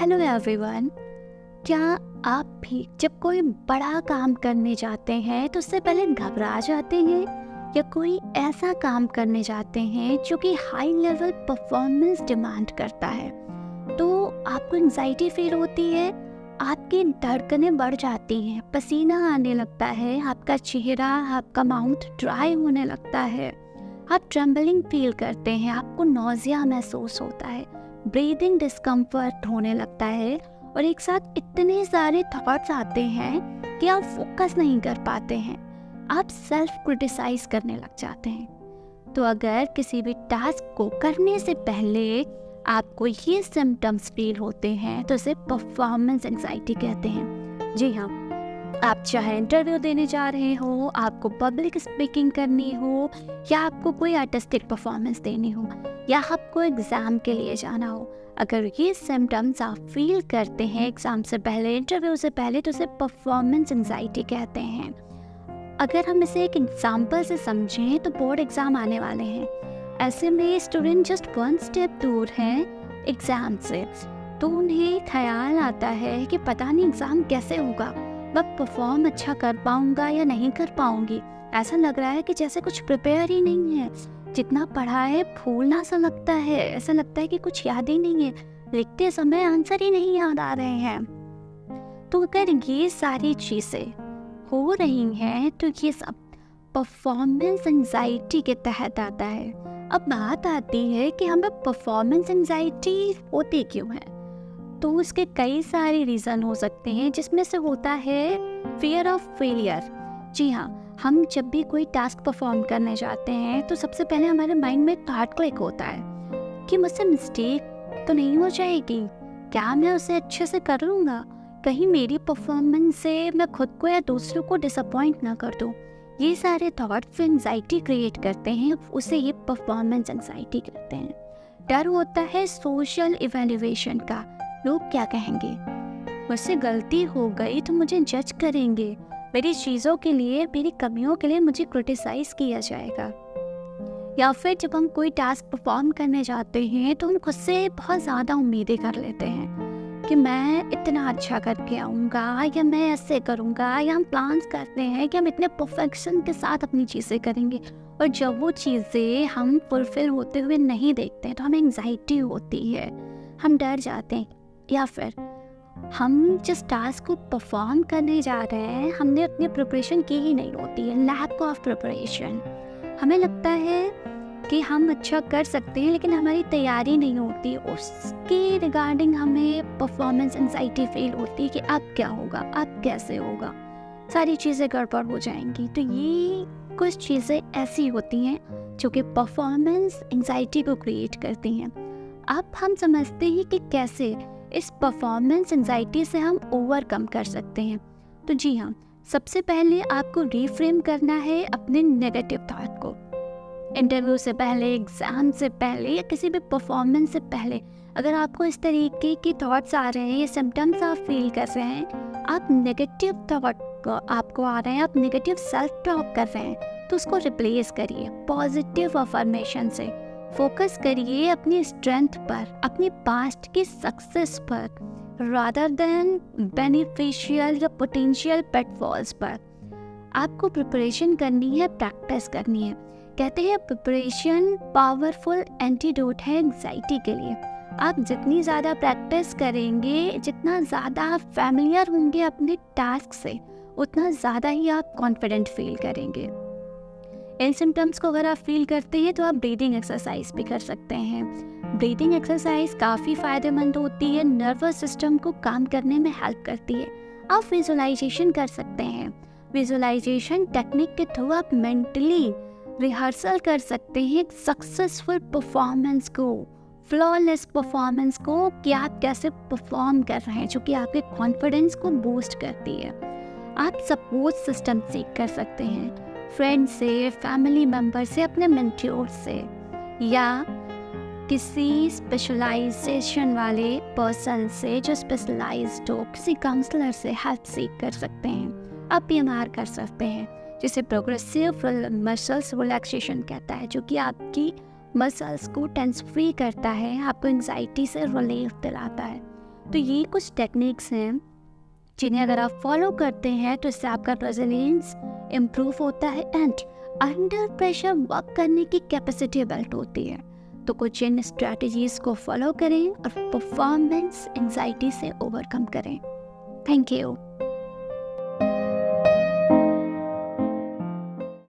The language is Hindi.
हेलो एवरीवन क्या आप भी जब कोई बड़ा काम करने जाते हैं तो उससे पहले घबरा जाते हैं? या कोई ऐसा काम करने जाते हैं, जो कि हाई लेवल परफॉर्मेंस डिमांड करता है? तो आपको एंजाइटी फील होती है, आपकी धड़कनें बढ़ जाती हैं, पसीना आने लगता है, आपका चेहरा, आपका माउथ ड्राई होने लगता है। आप ट्रम्बलिंग फील करते हैं, आपको नोजिया महसूस होता है। ब्रीदिंग डिस्कम्फर्ट होने लगता है और एक साथ इतने सारे थॉट्स आते हैं कि आप फोकस नहीं कर पाते हैं। आप सेल्फ क्रिटिसाइज करने लग जाते हैं। तो अगर किसी भी टास्क को करने से पहले आपको ये सिम्टम्स फील होते हैं तो इसे परफॉर्मेंस एंजाइटी कहते हैं। जी हाँ आप चाहे इंटरव्यू देने जा रहे हो, आपको पब्लिक स्पीकिंग करनी हो, या आपको कोई आर्टिस्टिक परफॉर्मेंस देनी हो या आपको एग्ज़ाम के लिए जाना हो। अगर ये सिम्टम्स आप फील करते हैं एग्ज़ाम से पहले इंटरव्यू से पहले तो उसे परफॉर्मेंस एंजाइटी कहते हैं। अगर हम इसे एक एग्ज़ाम्पल से समझें तो बोर्ड एग्ज़ाम आने वाले हैं। ऐसे में स्टूडेंट जस्ट वन स्टेप दूर हैं एग्ज़ाम से। तो उन्हें ख्याल आता है कि पता नहीं एग्ज़ाम कैसे होगा। मैं परफॉर्म अच्छा कर पाऊँगा या नहीं कर पाऊँगी। ऐसा लग रहा है कि जैसे कुछ प्रिपेयर ही नहीं है। जितना पढ़ा है फूलना सा लगता है। ऐसा लगता है कि कुछ याद ही नहीं है। लिखते समय आंसर ही नहीं याद आ रहे हैं। तो अगर ये सारी चीज़ें हो रही हैं तो ये सब परफॉर्मेंस एंजाइटी के तहत आता है। अब बात आती है कि हमें परफॉर्मेंस एंजाइटी होती क्यों है? तो उसके कई सारे रीज़न हो सकते हैं, जिसमें से होता है फियर ऑफ़ फेलियर जी हाँ हम जब भी कोई टास्क परफॉर्म करने जाते हैं तो सबसे पहले हमारे माइंड में थॉट क्लिक होता है कि मुझसे मिस्टेक तो नहीं हो जाएगी। क्या मैं उसे अच्छे से कर लूँगा? कहीं मेरी परफॉर्मेंस से मैं खुद को या दूसरों को डिसअपॉइंट ना कर दूँ। ये सारे थॉट्स एंजाइटी क्रिएट करते हैं, उसे ये परफॉर्मेंस एंजाइटी कहते हैं। डर होता है सोशल इवेल्युएशन का। लोग क्या कहेंगे? मुझसे गलती हो गई तो मुझे जज करेंगे। मेरी चीज़ों के लिए, मेरी कमियों के लिए मुझे क्रिटिसाइज किया जाएगा। या फिर जब हम कोई टास्क परफॉर्म करने जाते हैं तो हम खुद से बहुत ज़्यादा उम्मीदें कर लेते हैं कि मैं इतना अच्छा करके आऊँगा, या मैं ऐसे करूँगा, या हम प्लान्स करते हैं कि हम इतने परफेक्शन के साथ अपनी चीज़ें करेंगे। और जब वो चीज़ें हम फुलफिल होते हुए नहीं देखते हैं तो हमें एंजाइटी होती है। हम डर जाते हैं। या फिर हम जिस टास्क को परफॉर्म करने जा रहे हैं, हमने अपनी प्रिपरेशन की ही नहीं होती है लैक ऑफ़ प्रिपरेशन हमें लगता है कि हम अच्छा कर सकते हैं, लेकिन हमारी तैयारी नहीं होती। उसके रिगार्डिंग हमें परफॉर्मेंस एंजाइटी फील होती है कि अब क्या होगा, अब कैसे होगा। सारी चीज़ें गड़बड़ हो जाएँगी। तो ये कुछ चीज़ें ऐसी होती हैं जो कि परफॉर्मेंस एंजाइटी को क्रिएट करती हैं। अब हम समझते हैं कि कैसे इस परफॉर्मेंस एंजाइटी से हम ओवरकम कर सकते हैं। तो जी हाँ सबसे पहले आपको रीफ्रेम करना है अपने नेगेटिव थॉट को। इंटरव्यू से पहले एग्ज़ाम से पहले या किसी भी परफॉर्मेंस से पहले, अगर आपको इस तरीके के थॉट्स आ रहे हैं या सिम्टम्स आप फील कर रहे हैं, आप नेगेटिव थॉट को, आपको आ रहे हैं, आप नेगेटिव सेल्फ टॉक कर रहे हैं तो उसको रिप्लेस करिए पॉजिटिव अफर्मेशन से। फोकस करिए अपनी स्ट्रेंथ पर, अपनी पास्ट की सक्सेस पर रादर देन बेनिफिशियल या पोटेंशियल पेटफॉल्स पर। आपको प्रिपरेशन करनी है प्रैक्टिस करनी है। कहते हैं प्रिपरेशन पावरफुल एंटीडोट है एंजाइटी के लिए। आप जितनी ज़्यादा प्रैक्टिस करेंगे, जितना ज़्यादा आप फैमिलियर होंगे अपने टास्क से, उतना ज़्यादा ही आप कॉन्फिडेंट फील करेंगे। इन सिम्टम्स को अगर आप फील करते हैं तो आप ब्रीदिंग एक्सरसाइज भी कर सकते हैं। ब्रीदिंग एक्सरसाइज काफ़ी फ़ायदेमंद होती है नर्वस सिस्टम को काम करने में हेल्प करती है। आप विजुलाइजेशन कर सकते हैं। विजुलाइजेशन टेक्निक के थ्रू आप मेंटली रिहर्सल कर सकते हैं सक्सेसफुल परफॉर्मेंस को। फ्लॉलेस परफॉर्मेंस को कि आप कैसे परफॉर्म कर रहे हैं, जो कि आपके कॉन्फिडेंस को बूस्ट करती है। आप सपोर्ट सिस्टम सीख कर सकते हैं। फ्रेंड से फैमिली मेंबर से, अपने मेंट्योर से, या किसी स्पेशलाइजेशन वाले पर्सन से जो स्पेशलाइज्ड हो, किसी काउंसलर से हेल्प सीख कर सकते हैं आप पी कर सकते हैं, जिसे प्रोग्रेसिव मसल्स रिलैक्सेशन कहता है, जो कि आपकी मसल्स को टेंस फ्री करता है, आपको एंजाइटी से रिलीफ दिलाता है। तो ये कुछ टेक्निक्स हैं, जिन्हें अगर आप फॉलो करते हैं तो इससे आपका रेजिलियंस इम्प्रूव होता है एंड अंडर प्रेशर वर्क करने की कैपेसिटी बेल्ट होती है। तो कुछ इन स्ट्रैटेजीज को फॉलो करें और परफॉर्मेंस एंजाइटी से ओवरकम करें। Thank you